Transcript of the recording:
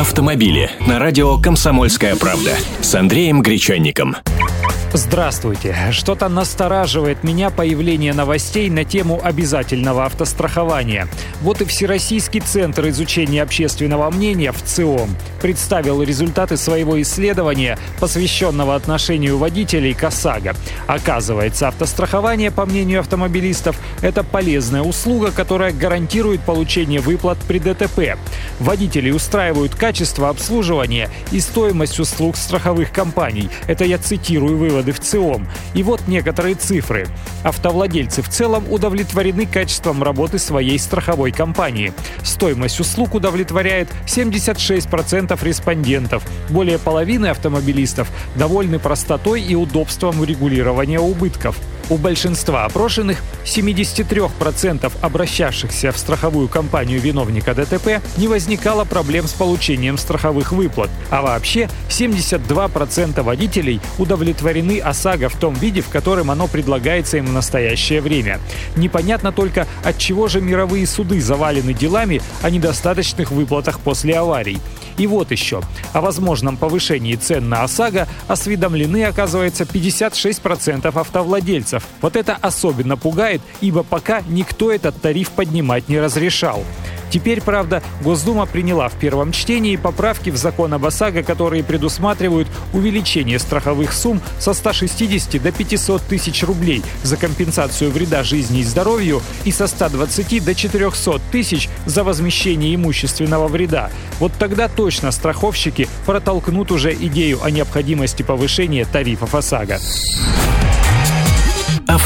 автомобили на радио «Комсомольская правда» с Андреем Гречанником. Здравствуйте. Что-то настораживает меня появление новостей на тему обязательного автострахования. Вот и Всероссийский центр изучения общественного мнения в ЦИОМ представил результаты своего исследования, посвященного отношению водителей к ОСАГО. Оказывается, автострахование, по мнению автомобилистов, это полезная услуга, которая гарантирует получение выплат при ДТП. Водители устраивают качество обслуживания и стоимость услуг страховых компаний. Это я цитирую вывод выводы в ЦИОМ. И вот некоторые цифры. Автовладельцы в целом удовлетворены качеством работы своей страховой компании. Стоимость услуг удовлетворяет 76% респондентов. Более половины автомобилистов довольны простотой и удобством регулирования убытков. У большинства опрошенных 73% обращавшихся в страховую компанию виновника ДТП не возникало проблем с получением страховых выплат. А вообще 72% водителей удовлетворены ОСАГО в том виде, в котором оно предлагается им в настоящее время. Непонятно только, от чего же мировые суды завалены делами о недостаточных выплатах после аварий. И вот еще. О возможном повышении цен на ОСАГО осведомлены, оказывается, 56% автовладельцев. Вот это особенно пугает, ибо пока никто этот тариф поднимать не разрешал. Теперь, правда, Госдума приняла в первом чтении поправки в закон об ОСАГО, которые предусматривают увеличение страховых сумм со 160 до 500 тысяч рублей за компенсацию вреда жизни и здоровью и со 120 до 400 тысяч за возмещение имущественного вреда. Вот тогда точно страховщики протолкнут уже идею о необходимости повышения тарифов ОСАГО.